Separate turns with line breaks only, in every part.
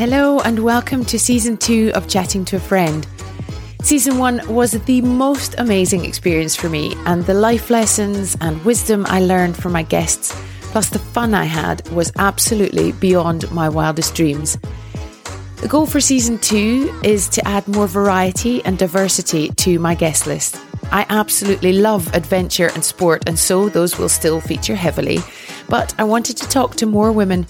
Hello, and welcome to season two of Chatting to a Friend. Season one was the most amazing experience for me, and the life lessons and wisdom I learned from my guests, plus the fun I had, was absolutely beyond my wildest dreams. The goal for season two is to add more variety and diversity to my guest list. I absolutely love adventure and sport, and so those will still feature heavily. But I wanted to talk to more women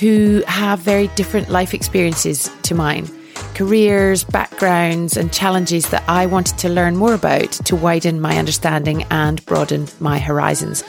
who have very different life experiences to mine, careers, backgrounds, and challenges that I wanted to learn more about to widen my understanding and broaden my horizons.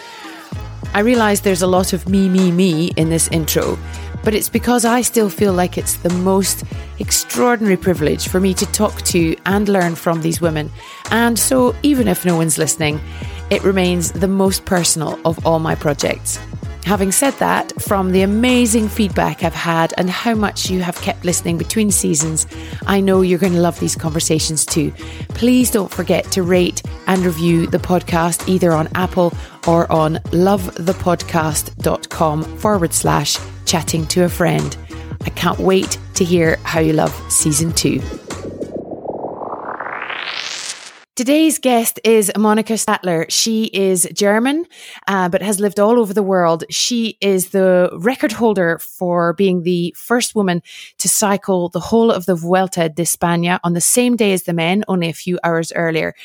I realise there's a lot of me, me, me in this intro, but it's because I still feel like it's the most extraordinary privilege for me to talk to and learn from these women. And so, even if no one's listening, it remains the most personal of all my projects. Having said that, from the amazing feedback I've had and how much you have kept listening between seasons, I know you're going to love these conversations too. Please don't forget to rate and review the podcast either on Apple or on lovethepodcast.com forward slash chatting to a friend. I can't wait to hear how you love season two. Today's guest is Monica Sattler. She is German, uh, but has lived all over the world. She is the record holder for being the first woman to cycle the whole of the Vuelta de España on the same day as the men, only a few hours earlier.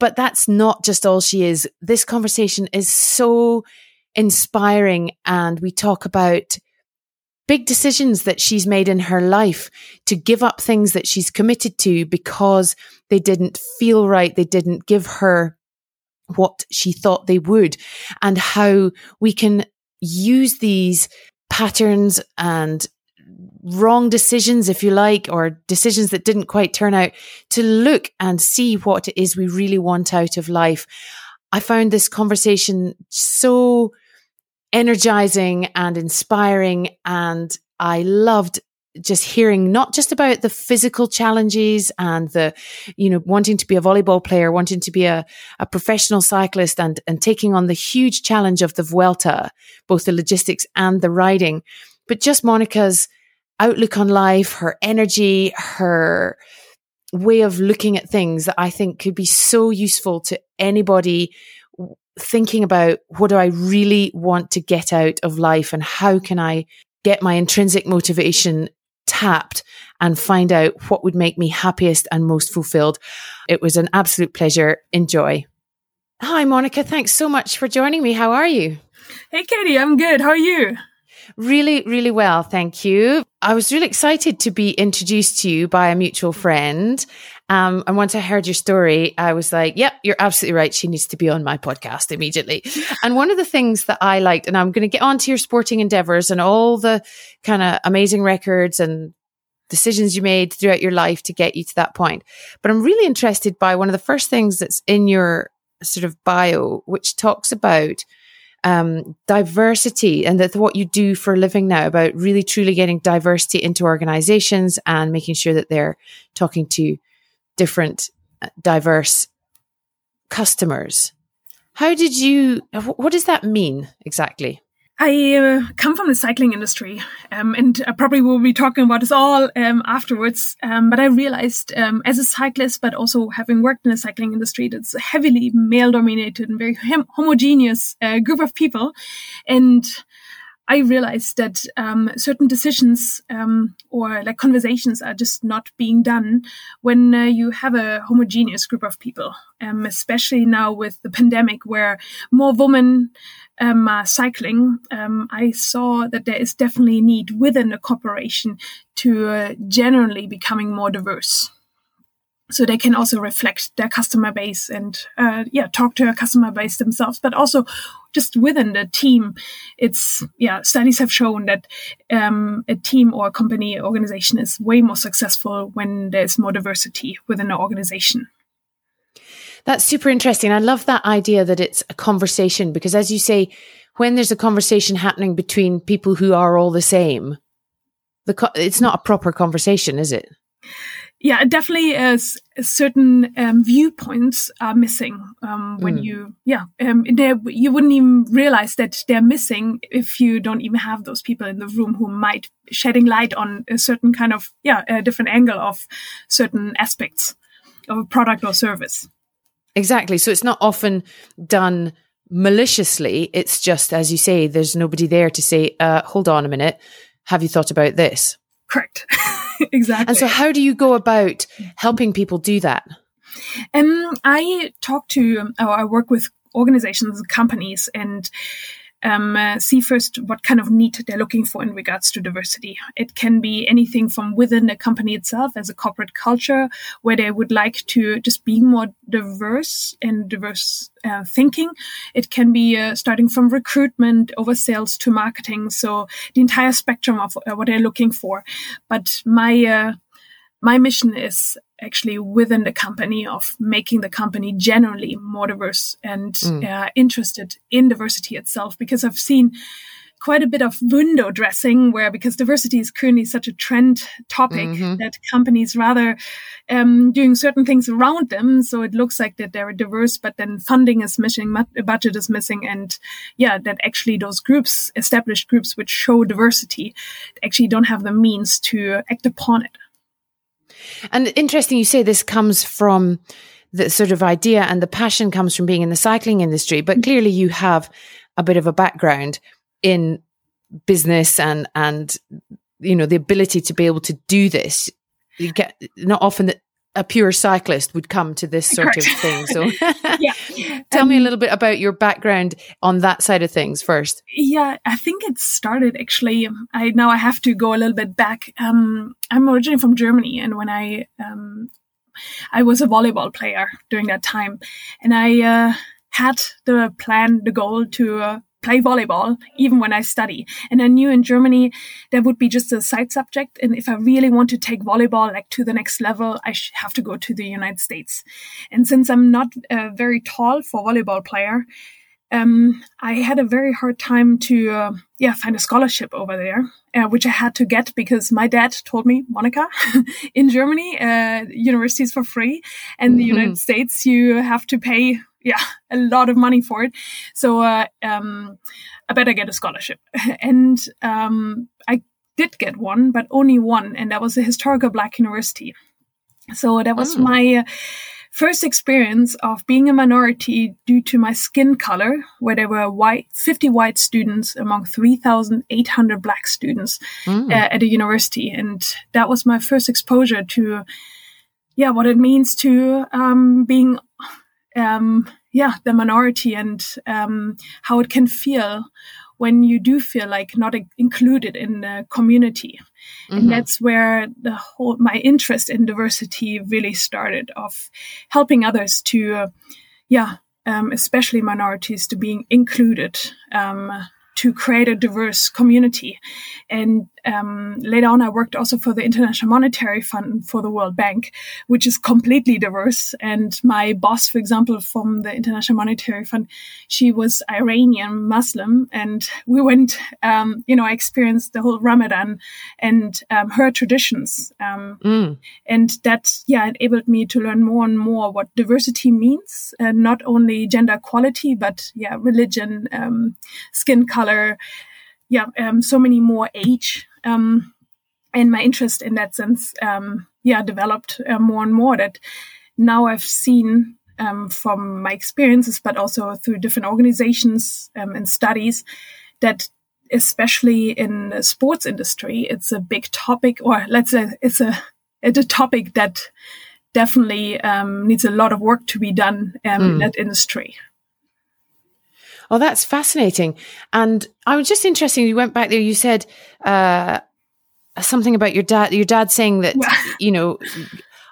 But that's not just all she is. This conversation is so inspiring, and we talk about big decisions that she's made in her life to give up things that she's committed to because they didn't feel right. They didn't give her what she thought they would and how we can use these patterns and wrong decisions, if you like, or decisions that didn't quite turn out to look and see what it is we really want out of life. I found this conversation so energizing and inspiring. And I loved just hearing not just about the physical challenges and the, you know, wanting to be a volleyball player, wanting to be a, a professional cyclist and, and taking on the huge challenge of the Vuelta, both the logistics and the riding, but just Monica's outlook on life, her energy, her way of looking at things that I think could be so useful to anybody thinking about what do I really want to get out of life and how can I get my intrinsic motivation tapped and find out what would make me happiest and most fulfilled. It was an absolute pleasure. Enjoy. Hi, Monica. Thanks so much for joining me. How are you?
Hey, Katie. I'm good. How are you?
Really, really well. Thank you. I was really excited to be introduced to you by a mutual friend. Um, and once I heard your story, I was like, yep, you're absolutely right. She needs to be on my podcast immediately. and one of the things that I liked, and I'm going to get onto your sporting endeavors and all the kind of amazing records and decisions you made throughout your life to get you to that point. But I'm really interested by one of the first things that's in your sort of bio, which talks about um, diversity and that's what you do for a living now about really truly getting diversity into organizations and making sure that they're talking to different uh, diverse customers. How did you, what does that mean exactly?
I uh, come from the cycling industry, um, and I probably will be talking about this all um, afterwards. Um, but I realized, um, as a cyclist, but also having worked in the cycling industry, that's a heavily male-dominated and very homogeneous uh, group of people, and I realized that um, certain decisions um, or like conversations are just not being done when uh, you have a homogeneous group of people, um, especially now with the pandemic where more women um, are cycling. Um, I saw that there is definitely a need within a corporation to uh, generally becoming more diverse so they can also reflect their customer base and uh, yeah talk to a customer base themselves but also just within the team it's yeah studies have shown that um, a team or a company organization is way more successful when there's more diversity within the organization.
That's super interesting. I love that idea that it's a conversation because as you say when there's a conversation happening between people who are all the same the co- it's not a proper conversation is it
yeah, definitely as certain um, viewpoints are missing um, when mm. you, yeah, um, you wouldn't even realize that they're missing if you don't even have those people in the room who might shedding light on a certain kind of, yeah, a different angle of certain aspects of a product or service.
Exactly. So it's not often done maliciously. It's just, as you say, there's nobody there to say, uh, hold on a minute. Have you thought about this?
Correct. exactly.
And so, how do you go about helping people do that?
Um, I talk to, or I work with organizations, companies, and um, uh, see first what kind of need they're looking for in regards to diversity. It can be anything from within the company itself as a corporate culture, where they would like to just be more diverse and diverse uh, thinking. It can be uh, starting from recruitment over sales to marketing. So the entire spectrum of uh, what they're looking for. But my uh, my mission is actually within the company of making the company generally more diverse and mm. uh, interested in diversity itself because i've seen quite a bit of window dressing where because diversity is currently such a trend topic mm-hmm. that companies rather um, doing certain things around them so it looks like that they're diverse but then funding is missing budget is missing and yeah that actually those groups established groups which show diversity actually don't have the means to act upon it
and interesting, you say this comes from the sort of idea and the passion comes from being in the cycling industry, but clearly you have a bit of a background in business and, and, you know, the ability to be able to do this. You get not often that a pure cyclist would come to this sort Correct. of thing. So, yeah. tell um, me a um, little bit about your background on that side of things first.
Yeah, I think it started actually. I now I have to go a little bit back. Um, I'm originally from Germany, and when I um, I was a volleyball player during that time, and I uh, had the plan, the goal to uh, play volleyball even when I study. And I knew in Germany there would be just a side subject. And if I really want to take volleyball like to the next level, I have to go to the United States. And since I'm not uh, very tall for volleyball player, um, I had a very hard time to, uh, yeah, find a scholarship over there, uh, which I had to get because my dad told me, Monica, in Germany, uh, universities for free, and mm-hmm. the United States you have to pay yeah, a lot of money for it. So uh, um, I better get a scholarship. and um, I did get one, but only one, and that was a historical black university. So that was mm. my uh, first experience of being a minority due to my skin color, where there were white, 50 white students among 3,800 black students mm. uh, at a university. And that was my first exposure to, yeah, what it means to um, being um, yeah, the minority and um, how it can feel when you do feel like not included in the community. Mm-hmm. And that's where the whole, my interest in diversity really started of helping others to, uh, yeah, um, especially minorities to being included, um, to create a diverse community. And um, later on, I worked also for the International Monetary Fund for the World Bank, which is completely diverse. And my boss, for example, from the International Monetary Fund, she was Iranian Muslim, and we went. Um, you know, I experienced the whole Ramadan and um, her traditions, um, mm. and that yeah enabled me to learn more and more what diversity means, and not only gender equality, but yeah, religion, um, skin color yeah, um, so many more age. Um, and my interest in that sense, um, yeah, developed uh, more and more that now I've seen um, from my experiences, but also through different organizations um, and studies that especially in the sports industry, it's a big topic, or let's say it's a, it's a topic that definitely um, needs a lot of work to be done um, mm. in that industry.
Oh, that's fascinating. And I was just interested. You went back there. You said uh, something about your dad. Your dad saying that you know.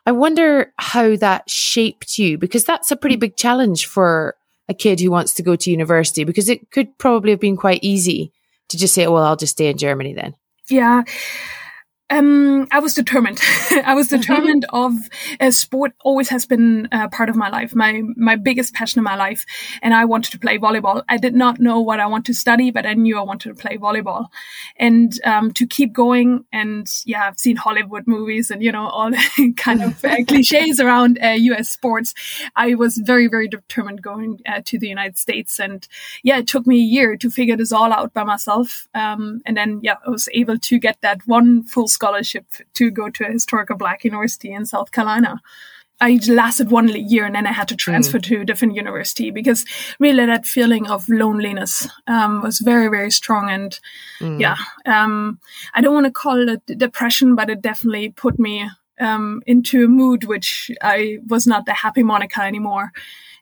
I wonder how that shaped you because that's a pretty big challenge for a kid who wants to go to university because it could probably have been quite easy to just say, oh, "Well, I'll just stay in Germany then."
Yeah. Um, I was determined. I was mm-hmm. determined of uh, sport always has been uh, part of my life, my my biggest passion in my life, and I wanted to play volleyball. I did not know what I want to study, but I knew I wanted to play volleyball, and um, to keep going. And yeah, I've seen Hollywood movies and you know all the kind of uh, cliches around U.S. Uh, sports. I was very very determined going uh, to the United States, and yeah, it took me a year to figure this all out by myself, um, and then yeah, I was able to get that one full scholarship to go to a historical black university in South Carolina. I lasted one year and then I had to transfer mm. to a different university because really that feeling of loneliness um, was very, very strong. And mm. yeah, um, I don't want to call it depression, but it definitely put me um, into a mood which I was not the happy Monica anymore.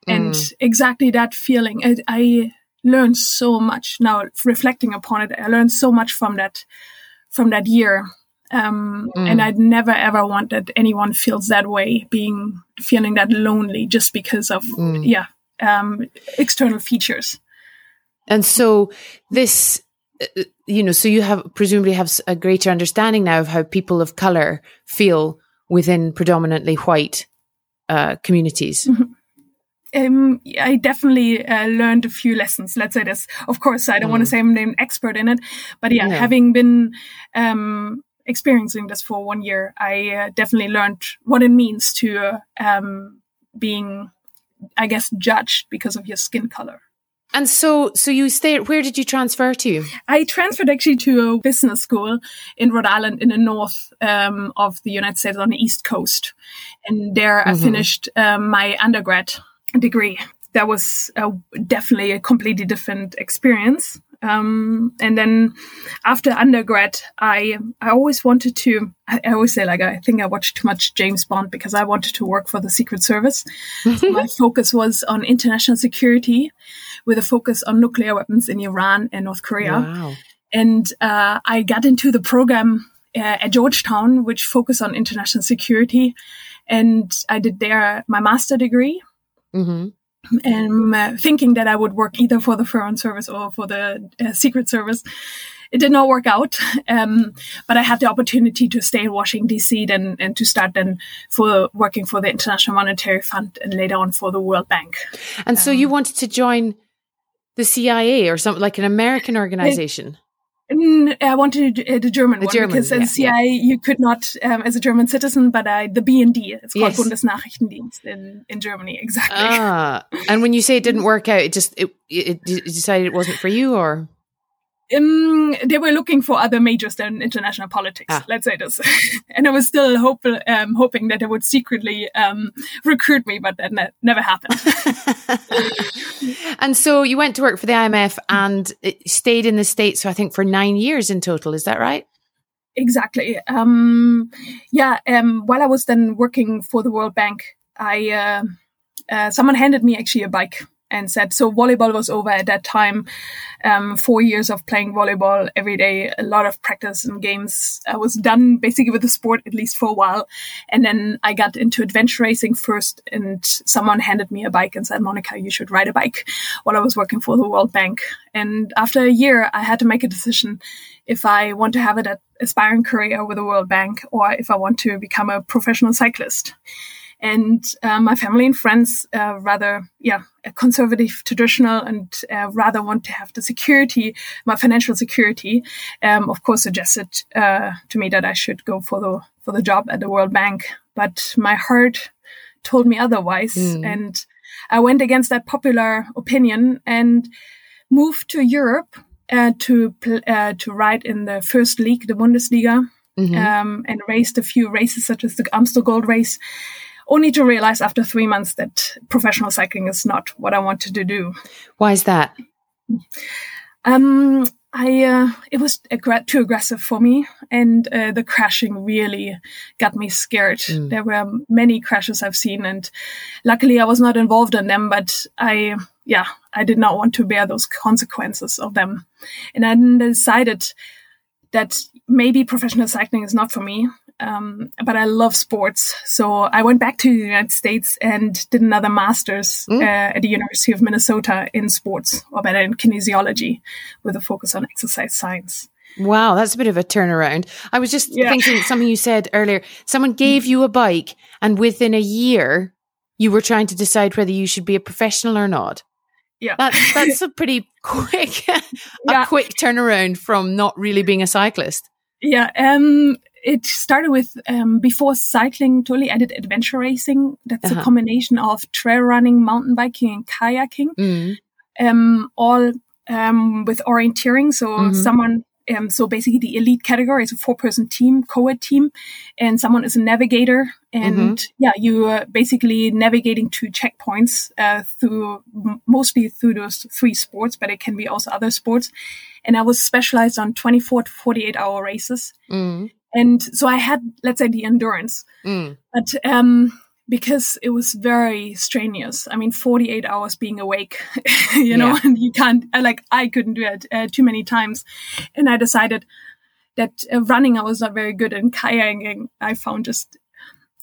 Mm. And exactly that feeling, I, I learned so much now reflecting upon it. I learned so much from that, from that year um, mm. And I'd never ever want that anyone feels that way, being feeling that lonely just because of mm. yeah um, external features.
And so this, uh, you know, so you have presumably have a greater understanding now of how people of color feel within predominantly white uh, communities. Mm-hmm.
Um, I definitely uh, learned a few lessons. Let's say this. Of course, I don't mm. want to say I'm an expert in it, but yeah, yeah. having been um, experiencing this for one year, I uh, definitely learned what it means to uh, um, being, I guess, judged because of your skin color.
And so, so you stayed. Where did you transfer to?
I transferred actually to a business school in Rhode Island, in the north um, of the United States, on the East Coast, and there mm-hmm. I finished um, my undergrad degree. That was uh, definitely a completely different experience. Um, and then after undergrad, I I always wanted to. I, I, always say like I think I watched too much James Bond because I wanted to work for the Secret Service. so my focus was on international security, with a focus on nuclear weapons in Iran and North Korea. Wow. And uh, I got into the program uh, at Georgetown, which focused on international security, and I did there my master degree. Mm-hmm and uh, thinking that I would work either for the Foreign Service or for the uh, Secret Service. It did not work out, um, but I had the opportunity to stay in Washington D.C. then and to start then for working for the International Monetary Fund and later on for the World Bank.
And um, so you um, wanted to join the CIA or something like an American organization.
I wanted uh, the German the one German, because as yeah, CIA yeah. you could not um, as a German citizen, but uh, the BND it's called yes. Bundesnachrichtendienst in in Germany exactly.
Ah, and when you say it didn't work out, it just it, it, it decided it wasn't for you, or
um, they were looking for other majors than international politics. Ah. Let's say this, and I was still hope, um, hoping that they would secretly um, recruit me, but that ne- never happened.
and so you went to work for the IMF and stayed in the states. So I think for nine years in total. Is that right?
Exactly. Um, yeah. Um, while I was then working for the World Bank, I uh, uh, someone handed me actually a bike and said so volleyball was over at that time. Um, four years of playing volleyball every day a lot of practice and games i was done basically with the sport at least for a while. And then i got into adventure racing first and someone handed me a bike and said monica you should ride a bike while i was working for the world bank. And after a year i had to make a decision if i want to have an aspiring career with the world bank or if i want to become a professional cyclist and uh, my family and friends uh, rather yeah conservative traditional and uh, rather want to have the security my financial security um, of course suggested uh, to me that i should go for the for the job at the world bank but my heart told me otherwise mm. and i went against that popular opinion and moved to europe uh, to uh, to ride in the first league the bundesliga mm-hmm. um, and raced a few races such as the amstel gold race only to realize after three months that professional cycling is not what I wanted to do.
Why is that?
Um, I uh, it was ag- too aggressive for me, and uh, the crashing really got me scared. Mm. There were many crashes I've seen, and luckily I was not involved in them. But I, yeah, I did not want to bear those consequences of them, and I decided that maybe professional cycling is not for me. Um, but I love sports. So I went back to the United States and did another master's mm. uh, at the University of Minnesota in sports, or better in kinesiology, with a focus on exercise science.
Wow, that's a bit of a turnaround. I was just yeah. thinking something you said earlier. Someone gave you a bike, and within a year, you were trying to decide whether you should be a professional or not.
Yeah,
that's that's a pretty quick, a yeah. quick turnaround from not really being a cyclist.
Yeah, um, it started with um, before cycling. Totally, did adventure racing. That's uh-huh. a combination of trail running, mountain biking, and kayaking. Mm. Um, all um, with orienteering. So mm-hmm. someone um, so basically, the elite category is a four-person team, co-ed team, and someone is a navigator. And mm-hmm. yeah, you are basically navigating to checkpoints uh, through mostly through those three sports, but it can be also other sports. And I was specialized on 24 to 48 hour races. Mm. And so I had, let's say, the endurance. Mm. But um, because it was very strenuous. I mean, 48 hours being awake, you know, yeah. and you can't, like, I couldn't do it uh, too many times. And I decided that uh, running, I was not very good and kayaking, I found just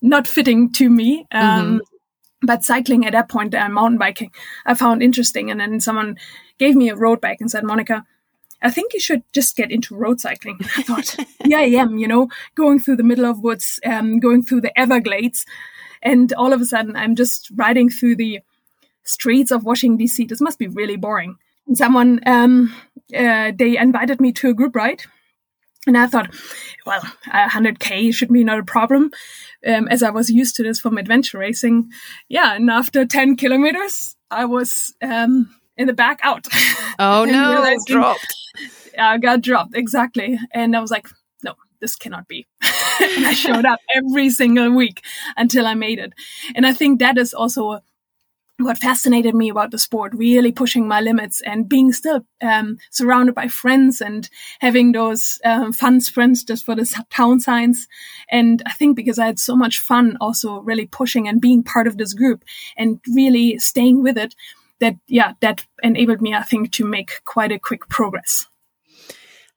not fitting to me. Um, mm-hmm. But cycling at that point, uh, mountain biking, I found interesting. And then someone gave me a road bike and said, Monica, I think you should just get into road cycling. I thought, yeah, I am, you know, going through the middle of woods, um, going through the Everglades. And all of a sudden, I'm just riding through the streets of Washington, D.C. This must be really boring. And someone, um, uh, they invited me to a group ride. And I thought, well, 100K should be not a problem, um, as I was used to this from adventure racing. Yeah, and after 10 kilometers, I was um, in the back out.
Oh no, dropped.
I got dropped, exactly. And I was like, no, this cannot be. and I showed up every single week until I made it. And I think that is also what fascinated me about the sport, really pushing my limits and being still um, surrounded by friends and having those um, fun sprints just for the town signs. And I think because I had so much fun also really pushing and being part of this group and really staying with it, that, yeah, that enabled me, I think, to make quite a quick progress.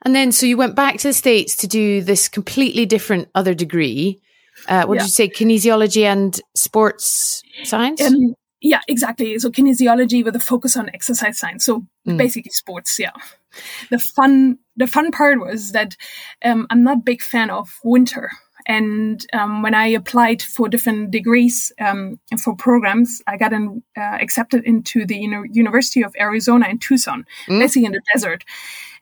And then, so you went back to the States to do this completely different other degree. Uh, what yeah. did you say? Kinesiology and sports science? Um,
yeah, exactly. So kinesiology with a focus on exercise science. So mm. basically sports. Yeah. The fun, the fun part was that um, I'm not a big fan of winter. And um, when I applied for different degrees um, and for programs, I got uh, accepted into the University of Arizona in Tucson, mm. basically in the desert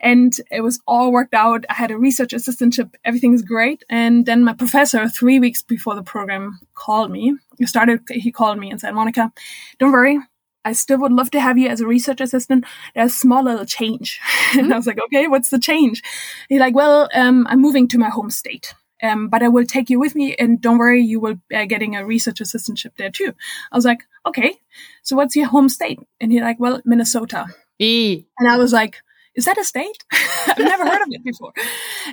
and it was all worked out. I had a research assistantship. Everything's great. And then my professor, three weeks before the program, called me. He started, he called me and said, Monica, don't worry. I still would love to have you as a research assistant. There's a small little change. Mm-hmm. and I was like, okay, what's the change? He's like, well, um, I'm moving to my home state. Um, but I will take you with me, and don't worry, you will be getting a research assistantship there too. I was like, okay, so what's your home state? And he's like, well, Minnesota.
E.
And I was like, is that a state? I've never heard of it before.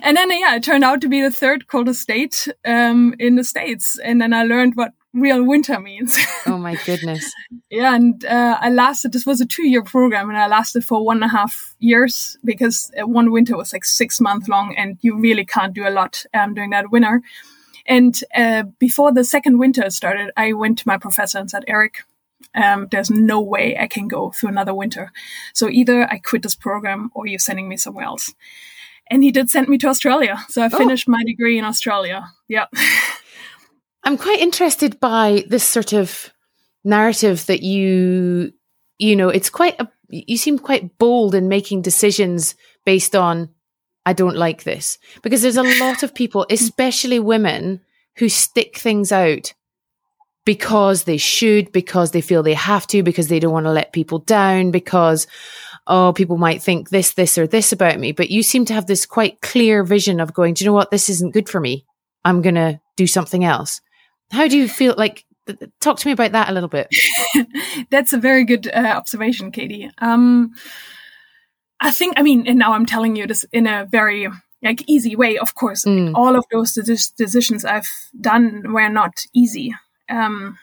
And then, yeah, it turned out to be the third coldest state um, in the States. And then I learned what real winter means.
oh my goodness.
yeah. And uh, I lasted, this was a two year program and I lasted for one and a half years because uh, one winter was like six months long and you really can't do a lot um, during that winter. And uh, before the second winter started, I went to my professor and said, Eric, um, there's no way I can go through another winter. So either I quit this program or you're sending me somewhere else. And he did send me to Australia. So I oh. finished oh. my degree in Australia. Yeah.
I'm quite interested by this sort of narrative that you, you know, it's quite, a, you seem quite bold in making decisions based on, I don't like this. Because there's a lot of people, especially women, who stick things out because they should, because they feel they have to, because they don't want to let people down, because, oh, people might think this, this, or this about me. But you seem to have this quite clear vision of going, do you know what? This isn't good for me. I'm going to do something else. How do you feel like? Talk to me about that a little bit.
That's a very good uh, observation, Katie. Um, I think, I mean, and now I'm telling you this in a very like easy way. Of course, mm. all of those decisions I've done were not easy. Um,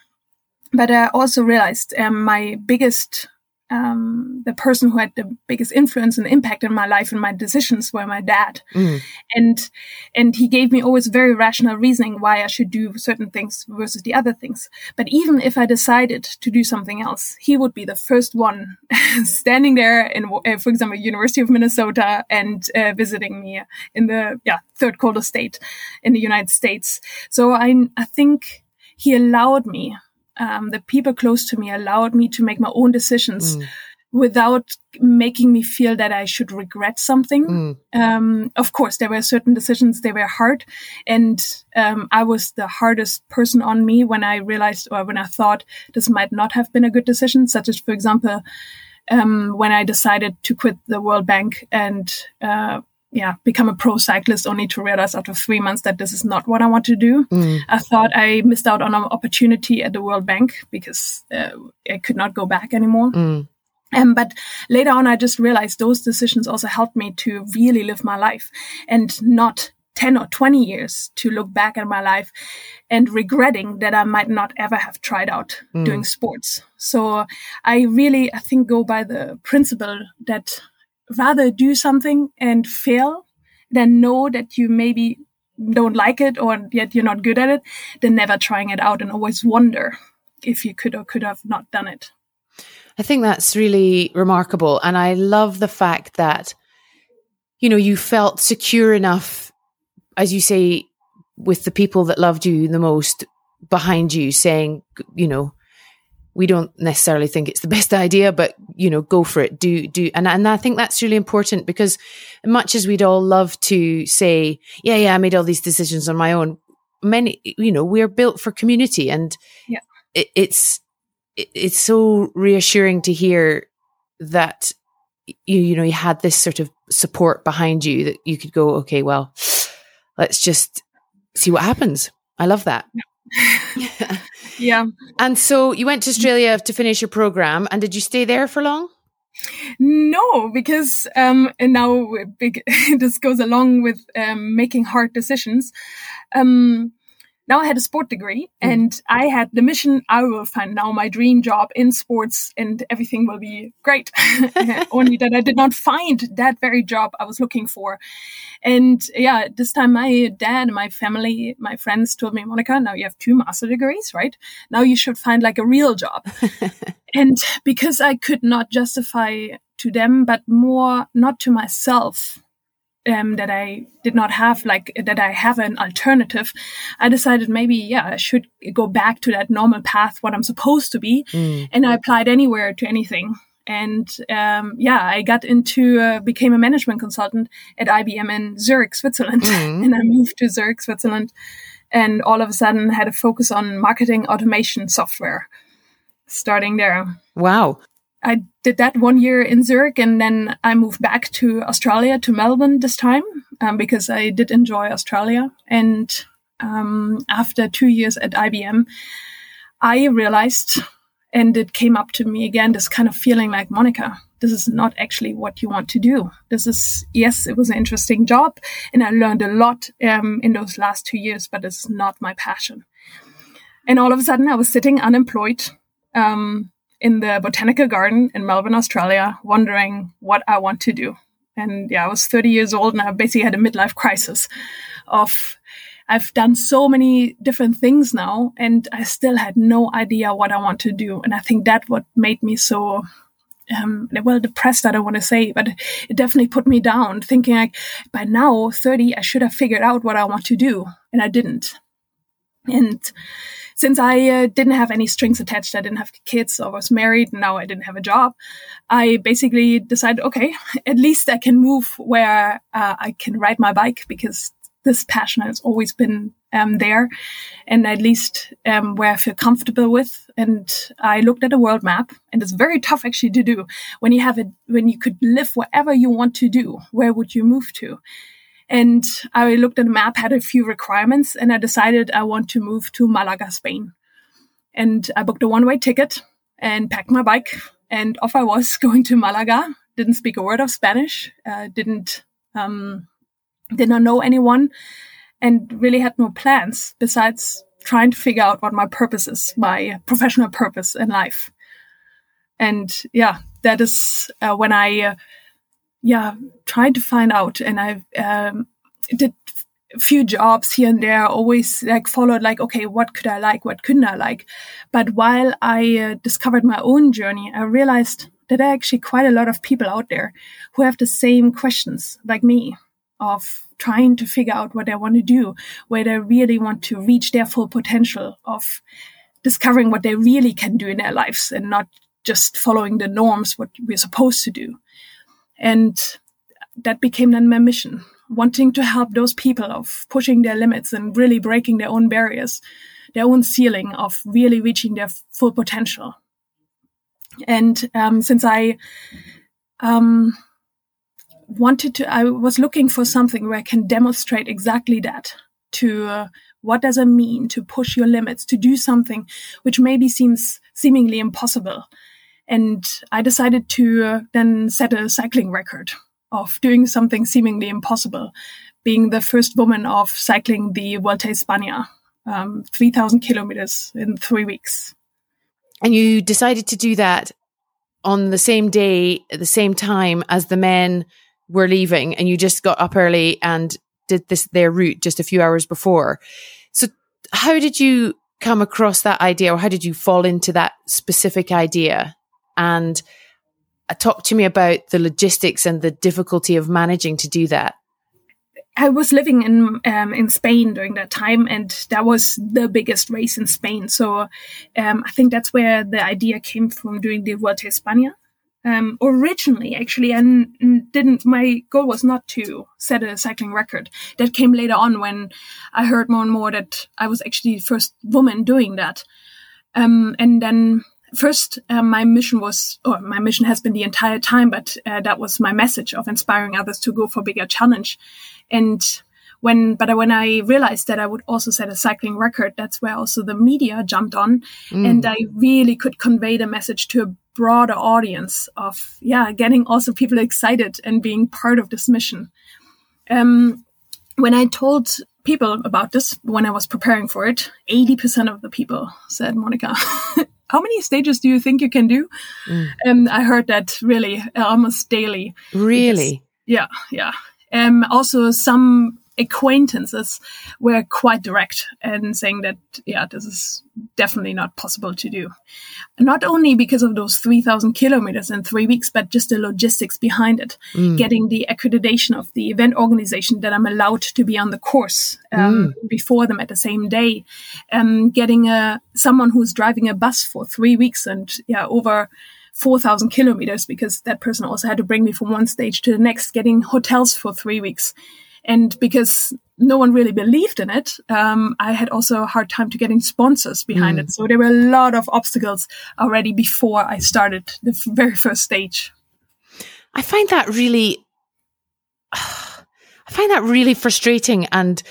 but I also realized um, my biggest um, the person who had the biggest influence and impact in my life and my decisions were my dad. Mm. And, and he gave me always very rational reasoning why I should do certain things versus the other things. But even if I decided to do something else, he would be the first one standing there in, uh, for example, University of Minnesota and uh, visiting me in the, yeah, third quarter state in the United States. So I, I think he allowed me um, the people close to me allowed me to make my own decisions mm. without making me feel that I should regret something. Mm. Um, of course, there were certain decisions, they were hard. And um, I was the hardest person on me when I realized or when I thought this might not have been a good decision, such as, for example, um, when I decided to quit the World Bank and uh, yeah, become a pro cyclist only to realize after three months that this is not what I want to do. Mm. I thought I missed out on an opportunity at the World Bank because uh, I could not go back anymore. Mm. Um, but later on, I just realized those decisions also helped me to really live my life and not 10 or 20 years to look back at my life and regretting that I might not ever have tried out mm. doing sports. So I really, I think, go by the principle that rather do something and fail than know that you maybe don't like it or yet you're not good at it than never trying it out and always wonder if you could or could have not done it.
I think that's really remarkable. And I love the fact that, you know, you felt secure enough, as you say, with the people that loved you the most behind you saying, you know, we don't necessarily think it's the best idea, but you know, go for it. Do do, and and I think that's really important because much as we'd all love to say, yeah, yeah, I made all these decisions on my own. Many, you know, we're built for community, and yeah. it, it's it, it's so reassuring to hear that you you know you had this sort of support behind you that you could go, okay, well, let's just see what happens. I love that. Yeah.
yeah.
And so you went to Australia to finish your program, and did you stay there for long?
No, because um, and now big, this goes along with um, making hard decisions. Um, now I had a sport degree mm. and I had the mission I will find now my dream job in sports and everything will be great. Only that I did not find that very job I was looking for. And yeah, this time my dad, my family, my friends told me, Monica, now you have two master degrees, right? Now you should find like a real job. and because I could not justify to them, but more not to myself um, that I did not have, like that I have an alternative, I decided maybe, yeah, I should go back to that normal path, what I'm supposed to be. Mm. And I applied anywhere to anything. And um, yeah, I got into, uh, became a management consultant at IBM in Zurich, Switzerland. Mm. and I moved to Zurich, Switzerland. And all of a sudden had a focus on marketing automation software starting there.
Wow.
I did that one year in Zurich and then I moved back to Australia, to Melbourne this time, um, because I did enjoy Australia. And um, after two years at IBM, I realized, and it came up to me again, this kind of feeling like, Monica, this is not actually what you want to do. This is, yes, it was an interesting job and I learned a lot um, in those last two years, but it's not my passion. And all of a sudden I was sitting unemployed. Um, in the botanical garden in Melbourne, Australia, wondering what I want to do. And yeah, I was 30 years old and I basically had a midlife crisis of I've done so many different things now and I still had no idea what I want to do. And I think that what made me so um, well, depressed, I don't want to say, but it definitely put me down thinking like by now 30, I should have figured out what I want to do. And I didn't. And since I uh, didn't have any strings attached, I didn't have kids or was married, and now I didn't have a job, I basically decided, okay, at least I can move where uh, I can ride my bike because this passion has always been um, there and at least um, where I feel comfortable with. And I looked at a world map and it's very tough actually to do when you have it, when you could live wherever you want to do, where would you move to? And I looked at the map, had a few requirements, and I decided I want to move to Malaga, Spain. And I booked a one way ticket and packed my bike, and off I was going to Malaga. Didn't speak a word of Spanish, uh, didn't, um, did not know anyone, and really had no plans besides trying to figure out what my purpose is, my professional purpose in life. And yeah, that is uh, when I, uh, yeah, tried to find out, and I um, did a few jobs here and there. Always like followed like, okay, what could I like? What couldn't I like? But while I uh, discovered my own journey, I realized that there are actually quite a lot of people out there who have the same questions like me of trying to figure out what they want to do, where they really want to reach their full potential of discovering what they really can do in their lives and not just following the norms, what we're supposed to do. And that became then my mission, wanting to help those people of pushing their limits and really breaking their own barriers, their own ceiling of really reaching their full potential. And um, since I um, wanted to, I was looking for something where I can demonstrate exactly that to uh, what does it mean to push your limits, to do something which maybe seems seemingly impossible. And I decided to uh, then set a cycling record of doing something seemingly impossible, being the first woman of cycling the Vuelta España, um, 3,000 kilometers in three weeks.
And you decided to do that on the same day, at the same time as the men were leaving, and you just got up early and did this their route just a few hours before. So, how did you come across that idea, or how did you fall into that specific idea? And uh, talk to me about the logistics and the difficulty of managing to do that.
I was living in um, in Spain during that time, and that was the biggest race in Spain. So um, I think that's where the idea came from doing the Vuelta España. Um, originally, actually, and didn't. My goal was not to set a cycling record. That came later on when I heard more and more that I was actually the first woman doing that. Um, and then first, uh, my mission was, or my mission has been the entire time, but uh, that was my message of inspiring others to go for bigger challenge. And when, but when I realized that I would also set a cycling record, that's where also the media jumped on, mm. and I really could convey the message to a broader audience of, yeah, getting also people excited and being part of this mission. Um, when I told people about this when I was preparing for it, 80% of the people said, Monica, how many stages do you think you can do? Mm. And I heard that really almost daily.
Really?
Because, yeah, yeah. Um, also some acquaintances were quite direct and saying that, yeah, this is definitely not possible to do. Not only because of those 3,000 kilometers in three weeks, but just the logistics behind it. Mm. Getting the accreditation of the event organization that I'm allowed to be on the course um, mm. before them at the same day. Um, getting a, someone who's driving a bus for three weeks and, yeah, over 4,000 kilometers because that person also had to bring me from one stage to the next, getting hotels for three weeks. And because no one really believed in it, um, I had also a hard time to getting sponsors behind mm. it. So there were a lot of obstacles already before I started the f- very first stage.
I find that really, I find that really frustrating and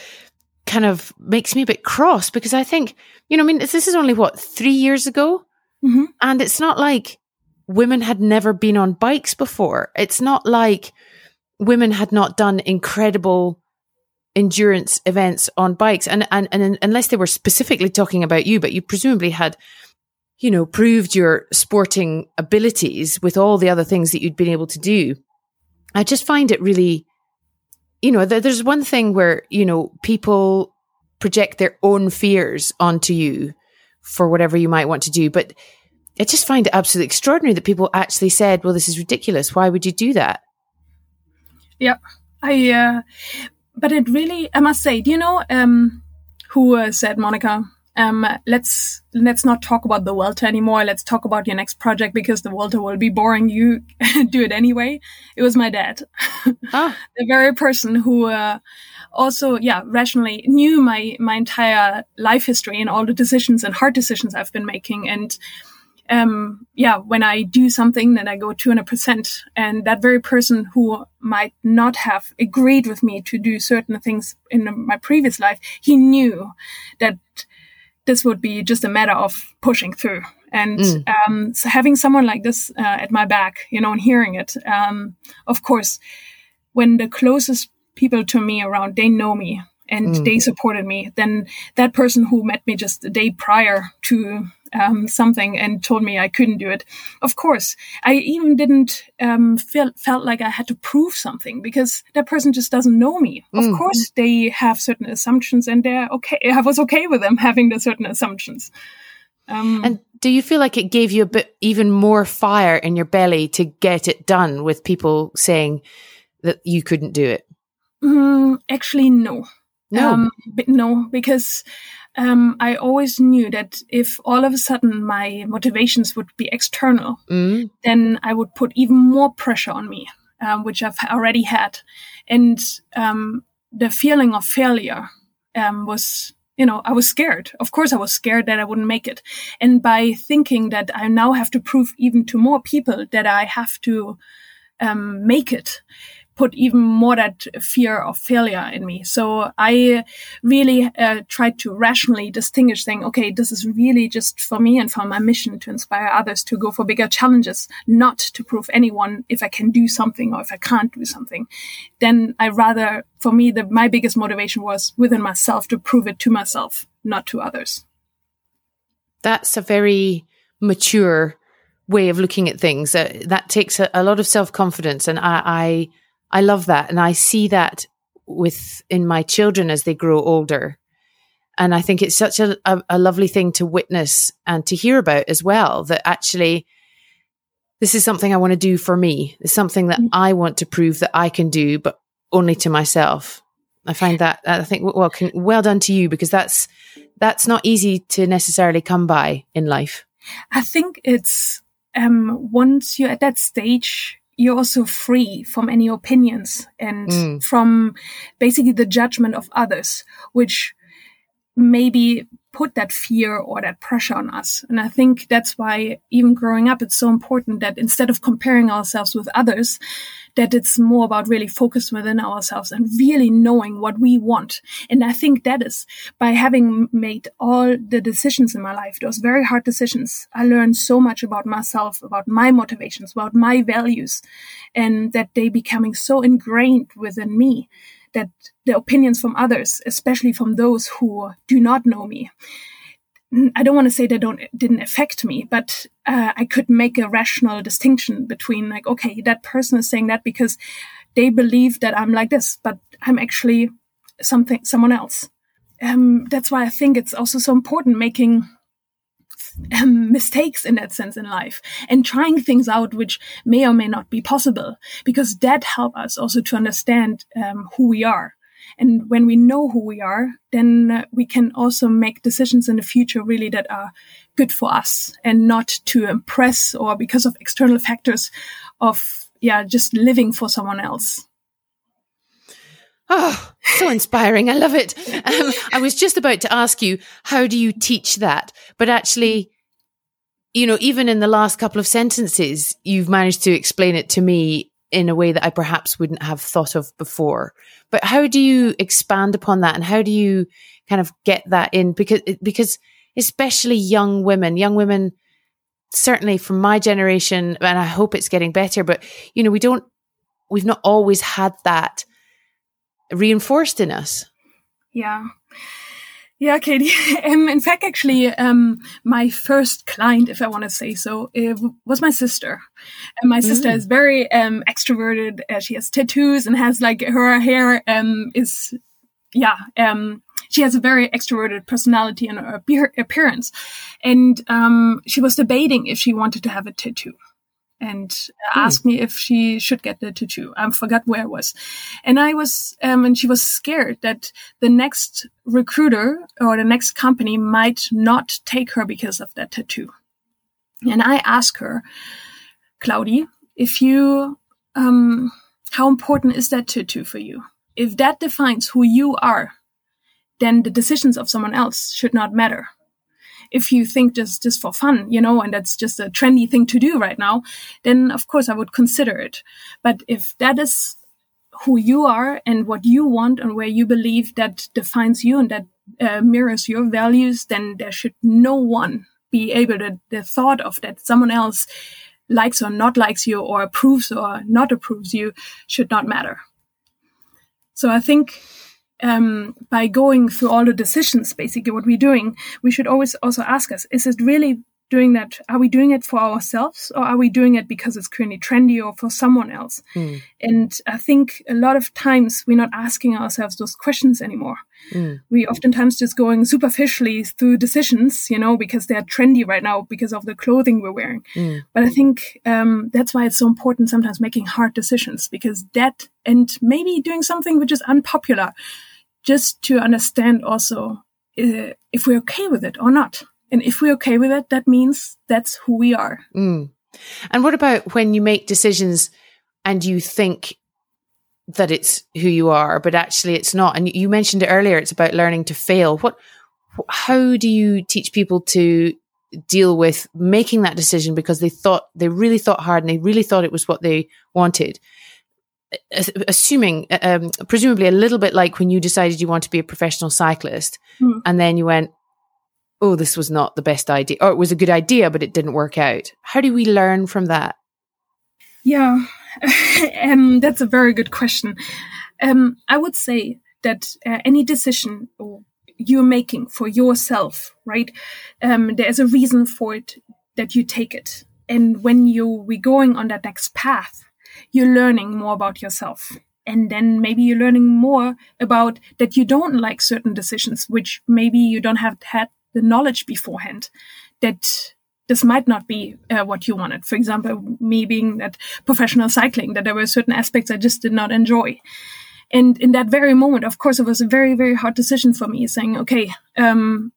kind of makes me a bit cross because I think, you know, I mean, this is only what, three years ago? Mm-hmm. And it's not like women had never been on bikes before. It's not like, women had not done incredible endurance events on bikes. And, and and unless they were specifically talking about you but you presumably had you know proved your sporting abilities with all the other things that you'd been able to do. I just find it really you know there's one thing where you know people project their own fears onto you for whatever you might want to do but i just find it absolutely extraordinary that people actually said well this is ridiculous. Why would you do that
yeah, I. Uh, but it really, I must say, do you know um, who uh, said, Monica? Um, let's let's not talk about the Vuelta anymore. Let's talk about your next project because the Vuelta will be boring. You do it anyway. It was my dad, ah. the very person who uh, also, yeah, rationally knew my my entire life history and all the decisions and hard decisions I've been making, and um, yeah, when I do something, then I go 200%. And that very person who might not have agreed with me to do certain things in my previous life, he knew that this would be just a matter of pushing through. And mm. um, so having someone like this uh, at my back, you know, and hearing it, um, of course, when the closest people to me around, they know me and mm. they supported me, then that person who met me just a day prior to um, something and told me I couldn't do it. Of course, I even didn't um, feel felt like I had to prove something because that person just doesn't know me. Mm. Of course, they have certain assumptions, and they're okay. I was okay with them having the certain assumptions.
Um, and do you feel like it gave you a bit even more fire in your belly to get it done with people saying that you couldn't do it?
Mm, actually, no.
No, um,
no, because um, I always knew that if all of a sudden my motivations would be external, mm. then I would put even more pressure on me, um, which I've already had, and um, the feeling of failure um, was you know, I was scared. Of course, I was scared that I wouldn't make it. And by thinking that I now have to prove even to more people that I have to um, make it, put even more that fear of failure in me. So I really uh, tried to rationally distinguish saying, okay, this is really just for me and for my mission to inspire others to go for bigger challenges, not to prove anyone if I can do something or if I can't do something. Then I rather, for me, the, my biggest motivation was within myself to prove it to myself, not to others.
That's a very mature way of looking at things. Uh, that takes a, a lot of self confidence, and I, I I love that. And I see that with in my children as they grow older. And I think it's such a, a, a lovely thing to witness and to hear about as well that actually this is something I want to do for me. It's something that mm-hmm. I want to prove that I can do, but only to myself. I find that I think well, can, well done to you because that's that's not easy to necessarily come by in life.
I think it's um, once you're at that stage you're also free from any opinions and mm. from basically the judgment of others, which maybe put that fear or that pressure on us. And I think that's why even growing up, it's so important that instead of comparing ourselves with others, that it's more about really focus within ourselves and really knowing what we want. And I think that is by having made all the decisions in my life, those very hard decisions, I learned so much about myself, about my motivations, about my values, and that they becoming so ingrained within me that the opinions from others, especially from those who do not know me, I don't want to say they don't didn't affect me, but uh, I could make a rational distinction between like, okay, that person is saying that because they believe that I'm like this, but I'm actually something someone else. Um, that's why I think it's also so important making um, mistakes in that sense in life and trying things out which may or may not be possible because that help us also to understand um, who we are. And when we know who we are then uh, we can also make decisions in the future really that are good for us and not to impress or because of external factors of yeah just living for someone else
Oh, so inspiring. I love it. Um, I was just about to ask you, how do you teach that? But actually, you know, even in the last couple of sentences, you've managed to explain it to me in a way that I perhaps wouldn't have thought of before. But how do you expand upon that and how do you kind of get that in? Because, because especially young women, young women, certainly from my generation, and I hope it's getting better, but you know, we don't, we've not always had that reinforced in us.
Yeah. Yeah, Katie. Um, in fact, actually, um, my first client, if I want to say so, was my sister. And my sister mm. is very um, extroverted. Uh, she has tattoos and has like her hair um, is, yeah, um, she has a very extroverted personality and appearance. And um, she was debating if she wanted to have a tattoo and hmm. asked me if she should get the tattoo. I forgot where I was. And I was, um, and she was scared that the next recruiter or the next company might not take her because of that tattoo. And I asked her, Claudie, if you, um, how important is that tattoo for you? If that defines who you are, then the decisions of someone else should not matter if you think just just for fun, you know, and that's just a trendy thing to do right now, then of course I would consider it. But if that is who you are and what you want and where you believe that defines you and that uh, mirrors your values, then there should no one be able to the thought of that someone else likes or not likes you or approves or not approves you should not matter. So I think um, by going through all the decisions, basically what we're doing, we should always also ask us: Is it really doing that? Are we doing it for ourselves, or are we doing it because it's currently trendy or for someone else? Mm. And I think a lot of times we're not asking ourselves those questions anymore. Mm. We oftentimes just going superficially through decisions, you know, because they're trendy right now because of the clothing we're wearing. Mm. But I think um, that's why it's so important sometimes making hard decisions because that and maybe doing something which is unpopular, just to understand also uh, if we're okay with it or not. And if we're okay with it, that means that's who we are.
Mm. And what about when you make decisions and you think that it's who you are, but actually it's not? And you mentioned it earlier, it's about learning to fail. What, how do you teach people to deal with making that decision because they thought, they really thought hard and they really thought it was what they wanted? assuming, um, presumably a little bit like when you decided you want to be a professional cyclist mm. and then you went, oh, this was not the best idea, or it was a good idea, but it didn't work out. How do we learn from that?
Yeah, um, that's a very good question. Um, I would say that uh, any decision you're making for yourself, right? Um, there's a reason for it that you take it. And when you're going on that next path, you're learning more about yourself. And then maybe you're learning more about that you don't like certain decisions, which maybe you don't have had the knowledge beforehand that this might not be uh, what you wanted. For example, me being that professional cycling, that there were certain aspects I just did not enjoy. And in that very moment, of course, it was a very, very hard decision for me saying, okay, um,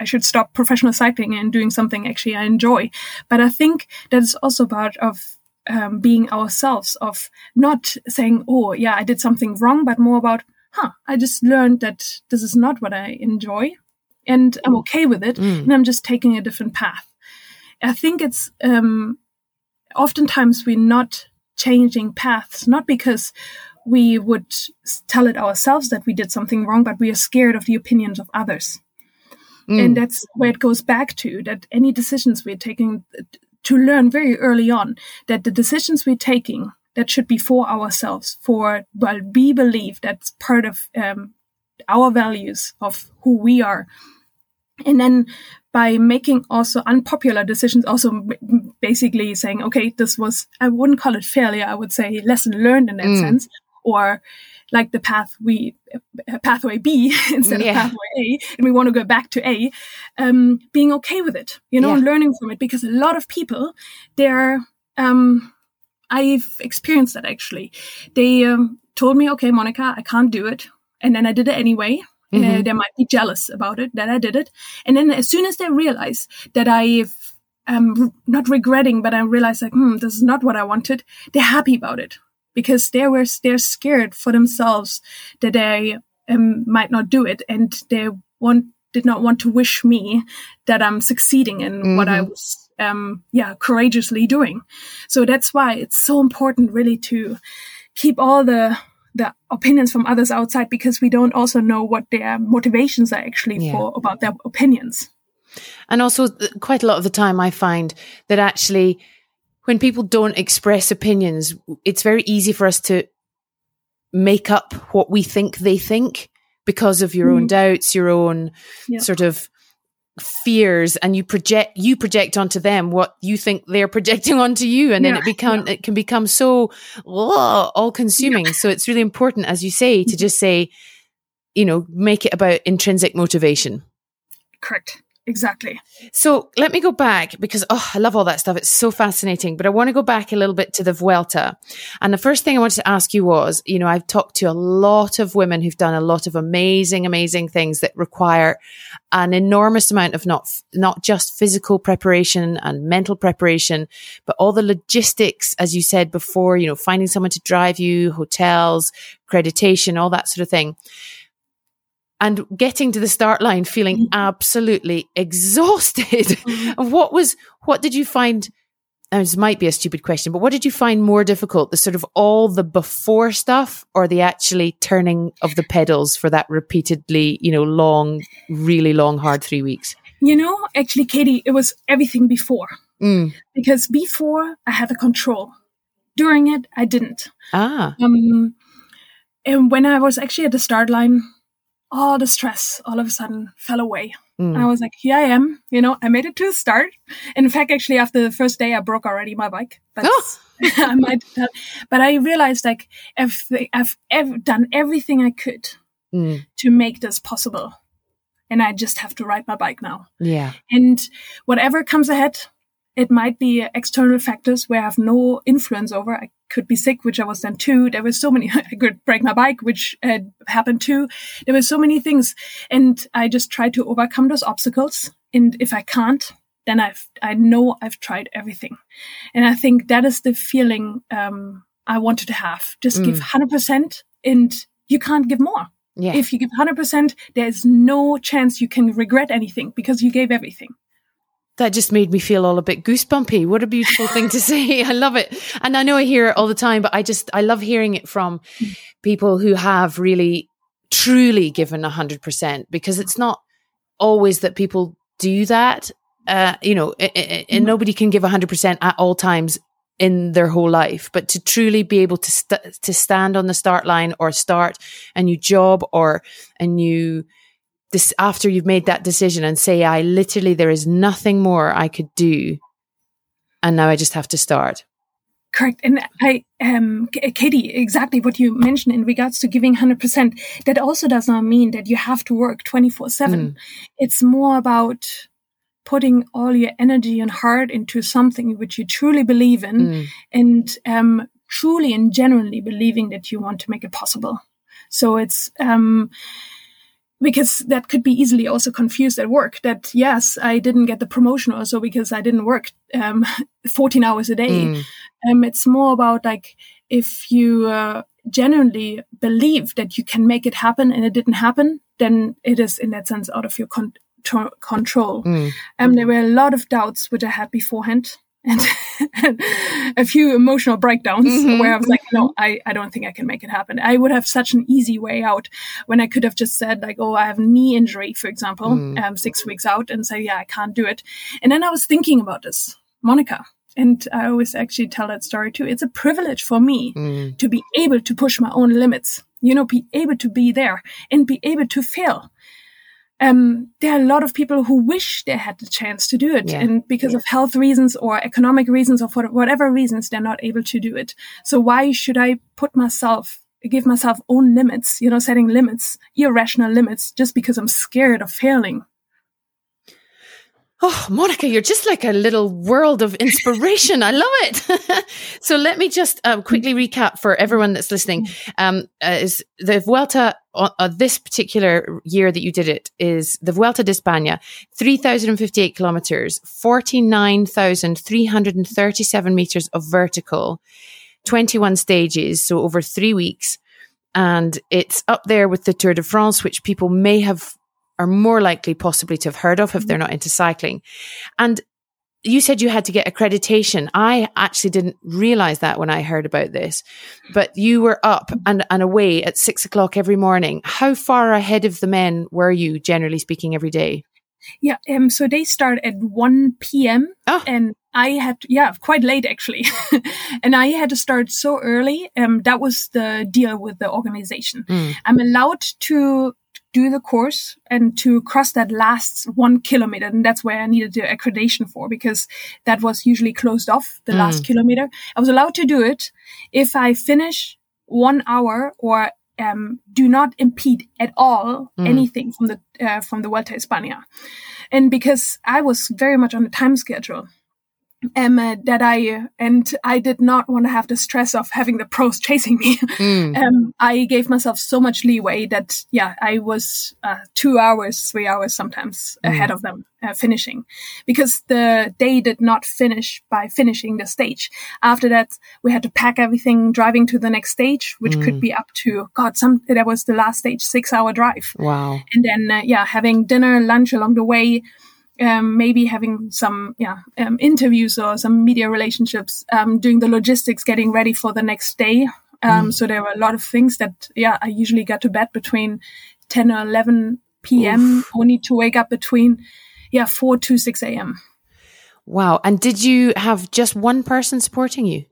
I should stop professional cycling and doing something actually I enjoy. But I think that is also part of um, being ourselves, of not saying, oh, yeah, I did something wrong, but more about, huh, I just learned that this is not what I enjoy and I'm mm. okay with it, mm. and I'm just taking a different path. I think it's um, oftentimes we're not changing paths, not because we would tell it ourselves that we did something wrong, but we are scared of the opinions of others. Mm. And that's where it goes back to that any decisions we're taking to learn very early on that the decisions we're taking that should be for ourselves, for well, we believe that's part of um, our values of who we are and then by making also unpopular decisions, also basically saying, okay, this was, I wouldn't call it failure. I would say lesson learned in that mm. sense, or like the path we, uh, pathway B instead yeah. of pathway A, and we want to go back to A, um, being okay with it, you know, yeah. and learning from it because a lot of people, they're, um, I've experienced that actually. They um, told me, okay, Monica, I can't do it. And then I did it anyway. Mm-hmm. Uh, they might be jealous about it that I did it. And then as soon as they realize that I've um, not regretting, but I realize like, hmm, this is not what I wanted. They're happy about it because they were they're scared for themselves that they um, might not do it, and they want did not want to wish me that I'm succeeding in mm-hmm. what I mm-hmm. was, um, yeah, courageously doing. So that's why it's so important, really, to keep all the the opinions from others outside because we don't also know what their motivations are actually yeah. for about their opinions.
And also, quite a lot of the time, I find that actually, when people don't express opinions, it's very easy for us to make up what we think they think because of your mm. own doubts, your own yeah. sort of fears and you project you project onto them what you think they're projecting onto you and yeah, then it become yeah. it can become so oh, all consuming yeah. so it's really important as you say to mm-hmm. just say you know make it about intrinsic motivation
correct Exactly.
So let me go back because, oh, I love all that stuff. It's so fascinating. But I want to go back a little bit to the Vuelta. And the first thing I wanted to ask you was, you know, I've talked to a lot of women who've done a lot of amazing, amazing things that require an enormous amount of not, not just physical preparation and mental preparation, but all the logistics, as you said before, you know, finding someone to drive you, hotels, accreditation, all that sort of thing and getting to the start line feeling mm-hmm. absolutely exhausted. Mm-hmm. what was, what did you find? this might be a stupid question, but what did you find more difficult? The sort of all the before stuff or the actually turning of the pedals for that repeatedly, you know, long, really long, hard three weeks?
You know, actually, Katie, it was everything before. Mm. Because before I had the control. During it, I didn't.
Ah.
Um, and when I was actually at the start line, all the stress all of a sudden fell away. Mm. I was like, here I am. You know, I made it to the start. In fact, actually, after the first day, I broke already my bike. But oh. I might, but I realized like I've, I've, I've done everything I could mm. to make this possible. And I just have to ride my bike now.
Yeah.
And whatever comes ahead, it might be external factors where I have no influence over. I could be sick, which I was then too. There were so many. I could break my bike, which had happened too. There were so many things, and I just try to overcome those obstacles. And if I can't, then I've I know I've tried everything, and I think that is the feeling um, I wanted to have. Just mm. give hundred percent, and you can't give more. Yeah. If you give hundred percent, there's no chance you can regret anything because you gave everything
that just made me feel all a bit goosebumpy. What a beautiful thing to say. I love it. And I know I hear it all the time, but I just, I love hearing it from people who have really truly given a hundred percent because it's not always that people do that. Uh, you know, and mm-hmm. nobody can give a hundred percent at all times in their whole life, but to truly be able to st- to stand on the start line or start a new job or a new this after you've made that decision and say, I literally, there is nothing more I could do. And now I just have to start.
Correct. And I, um, Katie, exactly what you mentioned in regards to giving 100%, that also does not mean that you have to work 24 seven. Mm. It's more about putting all your energy and heart into something which you truly believe in mm. and, um, truly and genuinely believing that you want to make it possible. So it's, um, because that could be easily also confused at work that yes i didn't get the promotion also because i didn't work um, 14 hours a day mm. um, it's more about like if you uh, genuinely believe that you can make it happen and it didn't happen then it is in that sense out of your con- control mm. um, there were a lot of doubts which i had beforehand and, a few emotional breakdowns mm-hmm. where I was like, no, I, I don't think I can make it happen. I would have such an easy way out when I could have just said like, oh, I have knee injury, for example, mm. um, six weeks out and say, yeah, I can't do it. And then I was thinking about this, Monica. And I always actually tell that story too. It's a privilege for me mm. to be able to push my own limits, you know, be able to be there and be able to fail um, there are a lot of people who wish they had the chance to do it. Yeah. And because yeah. of health reasons or economic reasons or for whatever reasons, they're not able to do it. So why should I put myself, give myself own limits, you know, setting limits, irrational limits, just because I'm scared of failing?
Oh, Monica, you're just like a little world of inspiration. I love it. so let me just um, quickly recap for everyone that's listening. Um, uh, is the Vuelta uh, uh, this particular year that you did it is the Vuelta de España, 3,058 kilometers, 49,337 meters of vertical, 21 stages. So over three weeks. And it's up there with the Tour de France, which people may have are more likely possibly to have heard of if they're not into cycling. And you said you had to get accreditation. I actually didn't realize that when I heard about this, but you were up and, and away at six o'clock every morning. How far ahead of the men were you, generally speaking, every day?
Yeah, um, so they start at 1 p.m. Oh. and I had, yeah, quite late actually. and I had to start so early. Um, that was the deal with the organization. Mm. I'm allowed to do the course and to cross that last one kilometer. And that's where I needed the accreditation for because that was usually closed off the mm. last kilometer. I was allowed to do it if I finish one hour or um, do not impede at all mm. anything from the uh, from the Vuelta España, and because I was very much on the time schedule, um, uh, that I and I did not want to have the stress of having the pros chasing me. Mm. um, I gave myself so much leeway that yeah, I was uh, two hours, three hours sometimes mm. ahead of them uh, finishing, because the day did not finish by finishing the stage. After that, we had to pack everything, driving to the next stage, which mm. could be up to God. Some that was the last stage, six hour drive.
Wow.
And then uh, yeah, having dinner, lunch along the way um, maybe having some yeah um, interviews or some media relationships, um, doing the logistics, getting ready for the next day. Um, mm. So there were a lot of things that yeah I usually got to bed between ten or eleven p.m. Oof. Only to wake up between yeah four to six a.m.
Wow! And did you have just one person supporting you?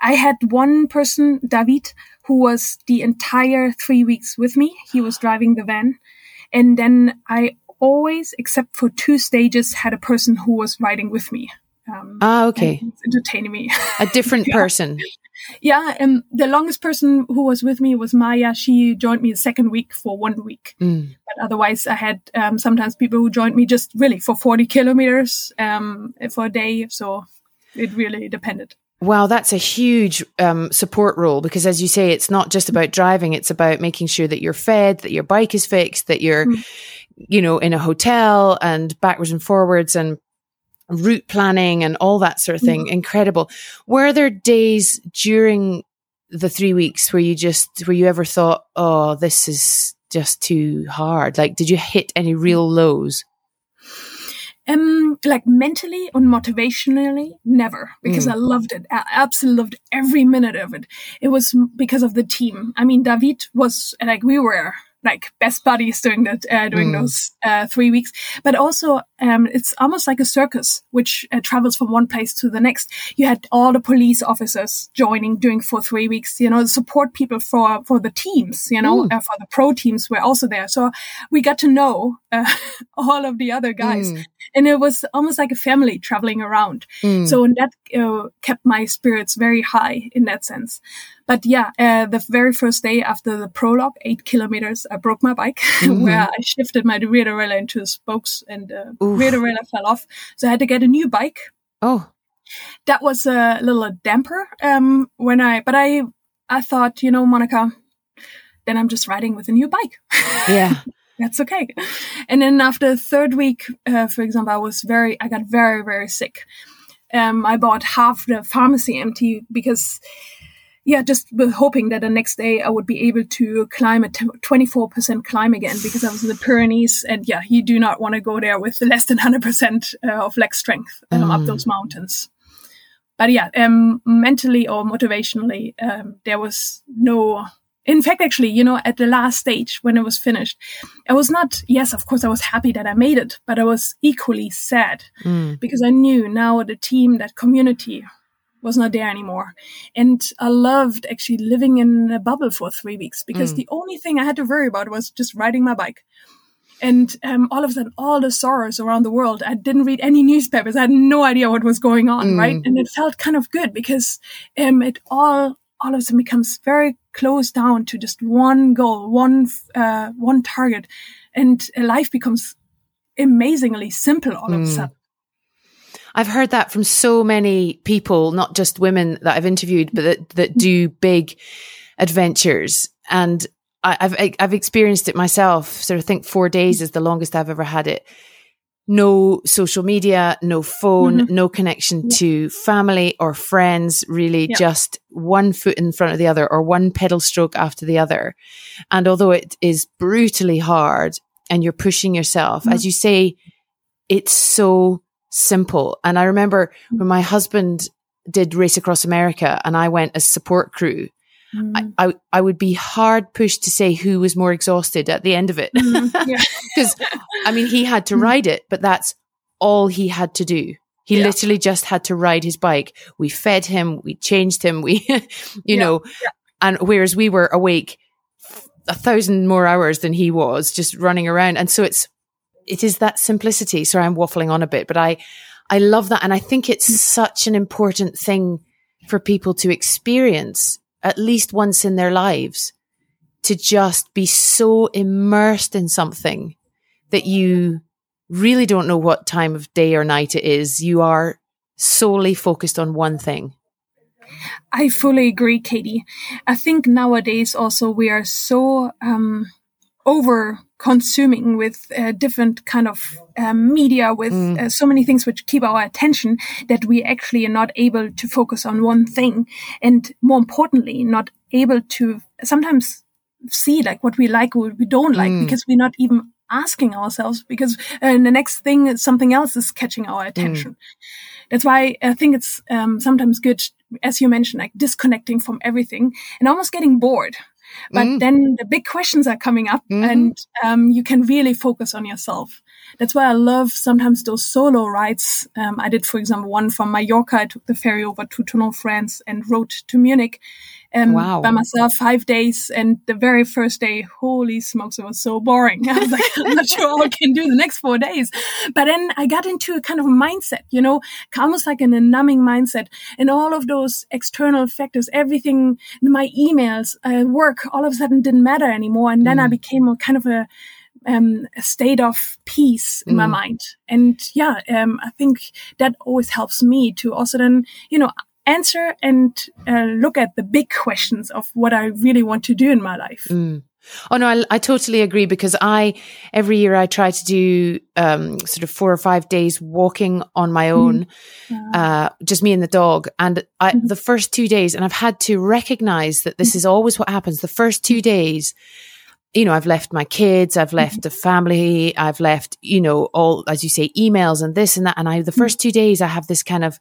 I had one person, David, who was the entire three weeks with me. He was driving the van. And then I always, except for two stages, had a person who was riding with me.
Um, ah, okay.
Entertaining me.
A different yeah. person.
Yeah, and the longest person who was with me was Maya. She joined me the second week for one week. Mm. But otherwise, I had um, sometimes people who joined me just really for 40 kilometers um, for a day. So it really depended.
Wow, that's a huge um, support role because, as you say, it's not just about driving; it's about making sure that you're fed, that your bike is fixed, that you're, mm. You know, in a hotel and backwards and forwards and route planning and all that sort of thing. Mm. Incredible. Were there days during the three weeks where you just, where you ever thought, oh, this is just too hard? Like, did you hit any real lows?
Um, like mentally and motivationally, never, because mm. I loved it. I absolutely loved every minute of it. It was because of the team. I mean, David was like, we were like best buddies during that uh, during mm. those uh, three weeks. But also, um, it's almost like a circus, which uh, travels from one place to the next. You had all the police officers joining during for three weeks. You know, the support people for for the teams. You know, mm. for the pro teams were also there. So we got to know uh, all of the other guys, mm. and it was almost like a family traveling around. Mm. So that uh, kept my spirits very high in that sense. But yeah, uh, the very first day after the prologue, eight kilometers, I broke my bike mm-hmm. where I shifted my rear derailleur into the spokes and the uh, rear derailleur fell off. So I had to get a new bike.
Oh,
that was a little damper. Um, when I, but I, I thought, you know, Monica, then I'm just riding with a new bike.
Yeah.
That's okay. And then after the third week, uh, for example, I was very, I got very, very sick. Um, I bought half the pharmacy empty because yeah, just hoping that the next day I would be able to climb a 24% climb again because I was in the Pyrenees. And yeah, you do not want to go there with less than 100% uh, of leg strength um, mm. up those mountains. But yeah, um, mentally or motivationally, um, there was no. In fact, actually, you know, at the last stage when it was finished, I was not, yes, of course, I was happy that I made it, but I was equally sad mm. because I knew now the team, that community was not there anymore. And I loved actually living in a bubble for three weeks because mm. the only thing I had to worry about was just riding my bike. And um, all of a sudden, all the sorrows around the world, I didn't read any newspapers. I had no idea what was going on, mm. right? And it felt kind of good because um, it all all of a sudden becomes very close down to just one goal, one uh, one target, and life becomes amazingly simple all of a mm. sudden.
I've heard that from so many people, not just women that I've interviewed, but that, that do big adventures. And I, have I've experienced it myself. So I think four days is the longest I've ever had it. No social media, no phone, mm-hmm. no connection to family or friends, really yeah. just one foot in front of the other or one pedal stroke after the other. And although it is brutally hard and you're pushing yourself, mm-hmm. as you say, it's so simple. And I remember when my husband did Race Across America and I went as support crew, mm. I, I, I, would be hard pushed to say who was more exhausted at the end of it. Because, mm, I mean, he had to mm. ride it, but that's all he had to do. He yeah. literally just had to ride his bike. We fed him, we changed him, we, you yeah. know, yeah. and whereas we were awake a thousand more hours than he was just running around. And so it's, it is that simplicity. Sorry, I'm waffling on a bit, but I, I love that. And I think it's mm. such an important thing for people to experience at least once in their lives to just be so immersed in something that you really don't know what time of day or night it is. You are solely focused on one thing.
I fully agree, Katie. I think nowadays also we are so um, over consuming with uh, different kind of um, media with mm. uh, so many things which keep our attention that we actually are not able to focus on one thing and more importantly not able to sometimes see like what we like or what we don't like mm. because we're not even asking ourselves because uh, the next thing something else is catching our attention mm. that's why i think it's um, sometimes good as you mentioned like disconnecting from everything and almost getting bored but mm. then the big questions are coming up mm-hmm. and um, you can really focus on yourself. That's why I love sometimes those solo rides. Um, I did, for example, one from Mallorca. I took the ferry over to Toulon, France and rode to Munich um, wow. by myself five days. And the very first day, holy smokes, it was so boring. I was like, I'm not sure I can do the next four days. But then I got into a kind of a mindset, you know, almost like in a numbing mindset and all of those external factors, everything, my emails, uh, work, all of a sudden didn't matter anymore. And then mm. I became a kind of a, um, a state of peace in mm. my mind. And yeah, um, I think that always helps me to also then, you know, answer and uh, look at the big questions of what I really want to do in my life.
Mm. Oh no, I, I, totally agree because I every year I try to do um, sort of four or five days walking on my mm-hmm. own, mm. uh, just me and the dog. And I, mm. the first two days, and I've had to recognize that this mm. is always what happens. The first two days, you know, I've left my kids, I've mm-hmm. left the family, I've left, you know, all as you say, emails and this and that. And I, the mm-hmm. first two days, I have this kind of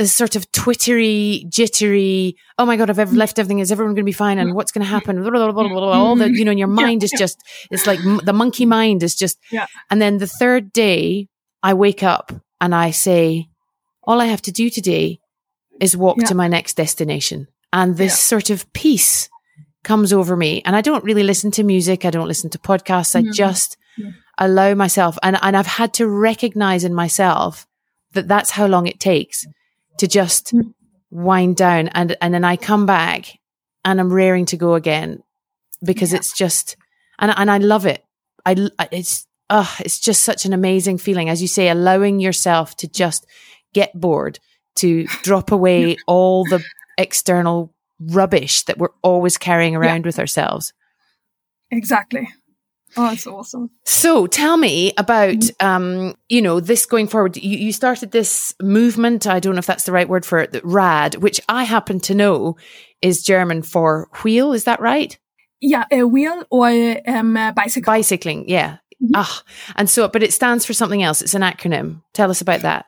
a sort of twittery, jittery, oh my God, I've ever mm-hmm. left everything. Is everyone going to be fine? And what's going to happen? Blah, blah, blah, all the, you know, and your mind is just, it's like the monkey mind is just,
yeah.
and then the third day I wake up and I say, all I have to do today is walk to my next destination. And this sort of peace comes over me. And I don't really listen to music. I don't listen to podcasts. I just allow myself. And, and I've had to recognize in myself that that's how long it takes to just mm. wind down and and then I come back and I'm raring to go again because yeah. it's just and and I love it. I it's oh it's just such an amazing feeling as you say allowing yourself to just get bored to drop away all the external rubbish that we're always carrying around yeah. with ourselves.
Exactly. Oh, that's awesome.
So tell me about, mm-hmm. um, you know, this going forward. You, you, started this movement. I don't know if that's the right word for it, RAD, which I happen to know is German for wheel. Is that right?
Yeah, a wheel or um, a bicycle.
Bicycling, yeah. Mm-hmm. Ah, and so, but it stands for something else. It's an acronym. Tell us about that.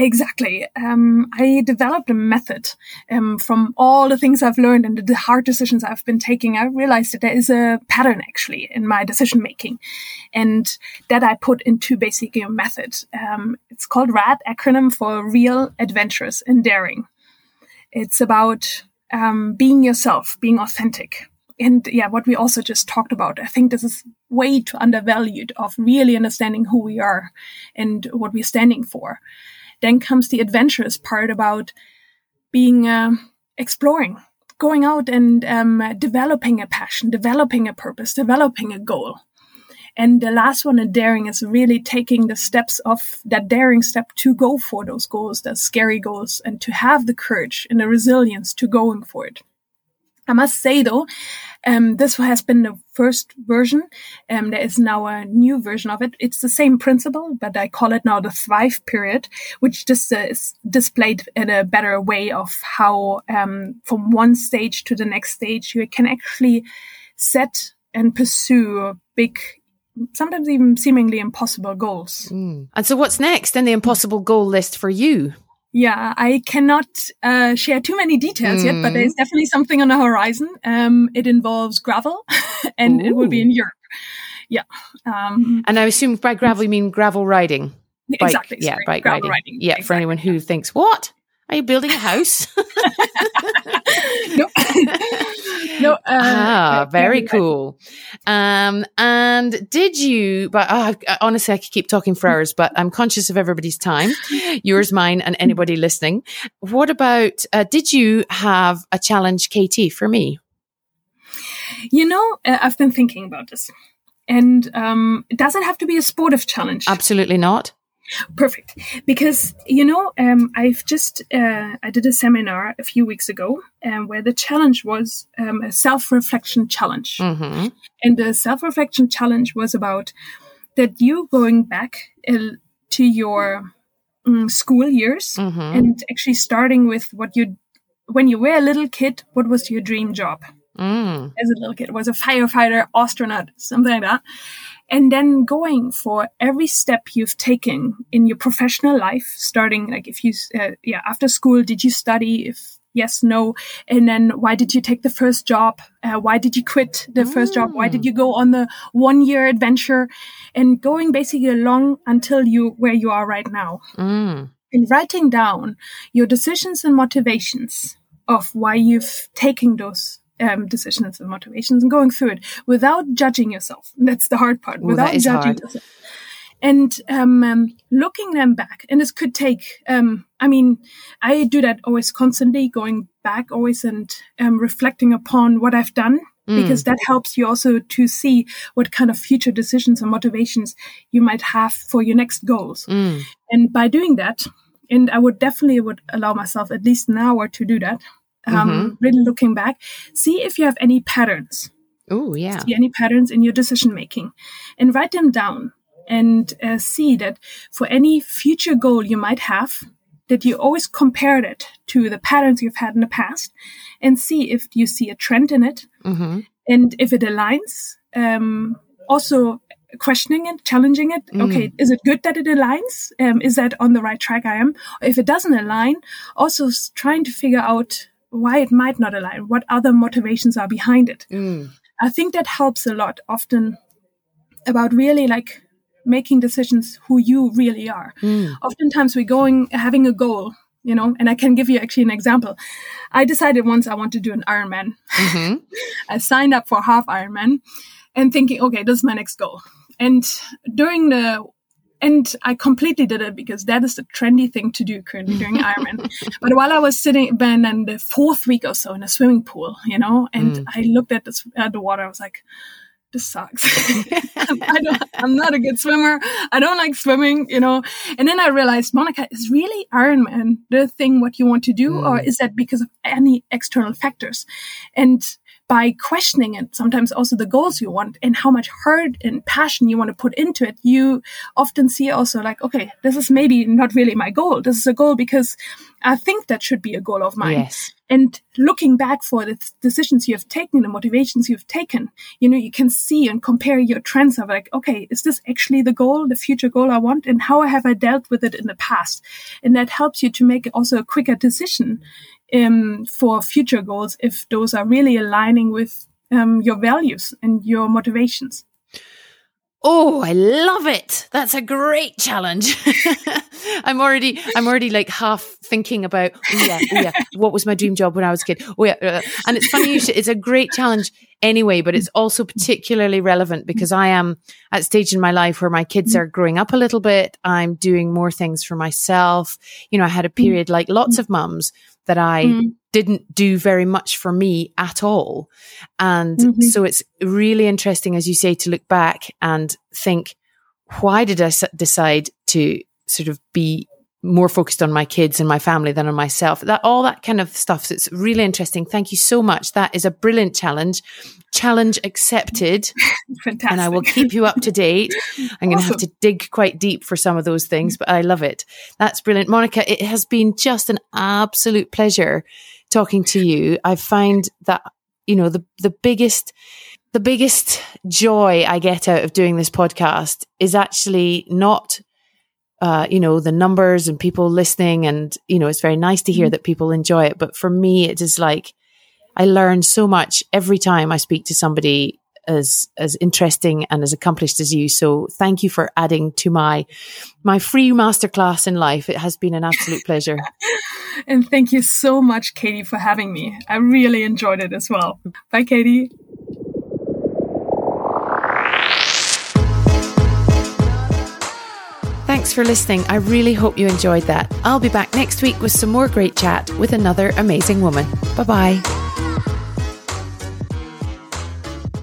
Exactly. Um, I developed a method um, from all the things I've learned and the hard decisions I've been taking. I realized that there is a pattern actually in my decision making, and that I put into basically a method. Um, it's called RAD, acronym for Real, Adventurous, and Daring. It's about um, being yourself, being authentic. And yeah, what we also just talked about, I think this is way too undervalued of really understanding who we are and what we're standing for. Then comes the adventurous part about being uh, exploring, going out and um, developing a passion, developing a purpose, developing a goal. And the last one, a daring, is really taking the steps of that daring step to go for those goals, those scary goals, and to have the courage and the resilience to going for it. I must say though, um, this has been the first version. Um, there is now a new version of it. It's the same principle, but I call it now the Thrive period, which just uh, is displayed in a better way of how, um, from one stage to the next stage, you can actually set and pursue big sometimes even seemingly impossible goals.
Mm. And so, what's next in the impossible goal list for you?
Yeah, I cannot uh, share too many details mm. yet, but there's mm. definitely something on the horizon. Um, it involves gravel, and Ooh. it will be in Europe. Yeah. Um,
and I assume by gravel you mean gravel riding.
Bike, exactly.
Yeah, bike riding. riding. Yeah, exactly. for anyone who thinks what are you building a house?
nope. no. Uh,
ah, very cool. Um, and did you? But uh, honestly, I could keep talking for hours, but I'm conscious of everybody's time, yours, mine, and anybody listening. What about? Uh, did you have a challenge, Katie, for me?
You know, uh, I've been thinking about this, and um, does it have to be a sportive challenge?
Absolutely not.
Perfect. Because, you know, um, I've just, uh, I did a seminar a few weeks ago um, where the challenge was um, a self reflection challenge. Mm-hmm. And the self reflection challenge was about that you going back uh, to your um, school years mm-hmm. and actually starting with what you, when you were a little kid, what was your dream job? Mm. As a little kid, was a firefighter, astronaut, something like that and then going for every step you've taken in your professional life starting like if you uh, yeah after school did you study if yes, no. And then why did you take the first job? Uh, why did you quit the mm. first job? Why did you go on the one year adventure? And going basically along until you where you are right now.
Mm.
And writing down your decisions and motivations of why you've taken those um, decisions and motivations and going through it without judging yourself. That's the hard part.
Ooh,
without judging
hard.
yourself and um, um, looking them back. And this could take, um, I mean, I do that always constantly, going back always and um, reflecting upon what I've done.
Mm.
Because that helps you also to see what kind of future decisions and motivations you might have for your next goals.
Mm.
And by doing that, and I would definitely would allow myself at least an hour to do that. Um,
Mhm.
Really looking back, see if you have any patterns.
Oh, yeah.
see any patterns in your decision making. And write them down and uh, see that for any future goal you might have that you always compare it to the patterns you've had in the past and see if you see a trend in it.
Hmm
and if it aligns um, also questioning it challenging it.
Mm.
okay is it good that it aligns? Um, is that on the right track i am? If it doesn't align also trying to figure out why it might not align what other motivations are behind it
Mm.
I think that helps a lot often about really like making decisions who you really are.
Mm.
Oftentimes we're going, having a goal, you know, and I can give you actually an example. I decided once I want to do an Ironman.
hmm
I signed up for half Ironman and thinking, okay, this is my next goal. And during the and I completely did it because that is the trendy thing to do currently during Ironman. but while I was sitting Ben, in the fourth week or so in a swimming pool, you know, and
Mm.
I looked at this, at the water, I was like, this sucks. I don't, I'm not a good swimmer. I don't like swimming, you know. And then I realized, Monica, is really Ironman the thing what you want to do, or
Mm.
is that because of any external factors? And by questioning it, sometimes also the goals you want and how much heart and passion you want to put into it, you often see also like, okay, this is maybe not really my goal. This is a goal because I think that should be a goal of mine.
Yes.
And looking back for the decisions you have taken, the motivations you've taken, you know, you can see and compare your trends of like, okay, is this actually the goal, the future goal I want? And how have I dealt with it in the past? And that helps you to make also a quicker decision um, for future goals if those are really aligning with um, your values and your motivations.
Oh, I love it. That's a great challenge. I'm already, I'm already like half thinking about, oh yeah, oh yeah, what was my dream job when I was a kid? Oh yeah. uh, and it's funny, you should, it's a great challenge anyway, but it's also particularly relevant because I am at a stage in my life where my kids are growing up a little bit. I'm doing more things for myself. You know, I had a period like lots of mums that I
Mm.
didn't do very much for me at all. And
Mhm.
so it's really interesting, as you say, to look back and think, why did I s- decide to sort of be more focused on my kids and my family than on myself? That all that kind of stuff. So it's really interesting. Thank you so much. That is a brilliant challenge. Challenge accepted.
Fantastic.
And I will keep you up to date. I'm going to have to dig quite deep for some of those things, but I love it. That's brilliant. Monica, it has been just an absolute pleasure talking to you. I find that, you know, the, the biggest, the biggest joy I get out of doing this podcast is actually not, uh, you know, the numbers and people listening. And, you know, it's very nice to hear that people enjoy it. But for me, it is like, I learn so much every time I speak to somebody as as interesting and as accomplished as you. So thank you for adding to my my free masterclass in life. It has been an absolute pleasure.
And thank you so much, Katie, for having me. I really enjoyed it as well. Bye, Katie.
Thanks for listening. I really hope you enjoyed that. I'll be back next week with some more great chat with another amazing woman. Bye bye.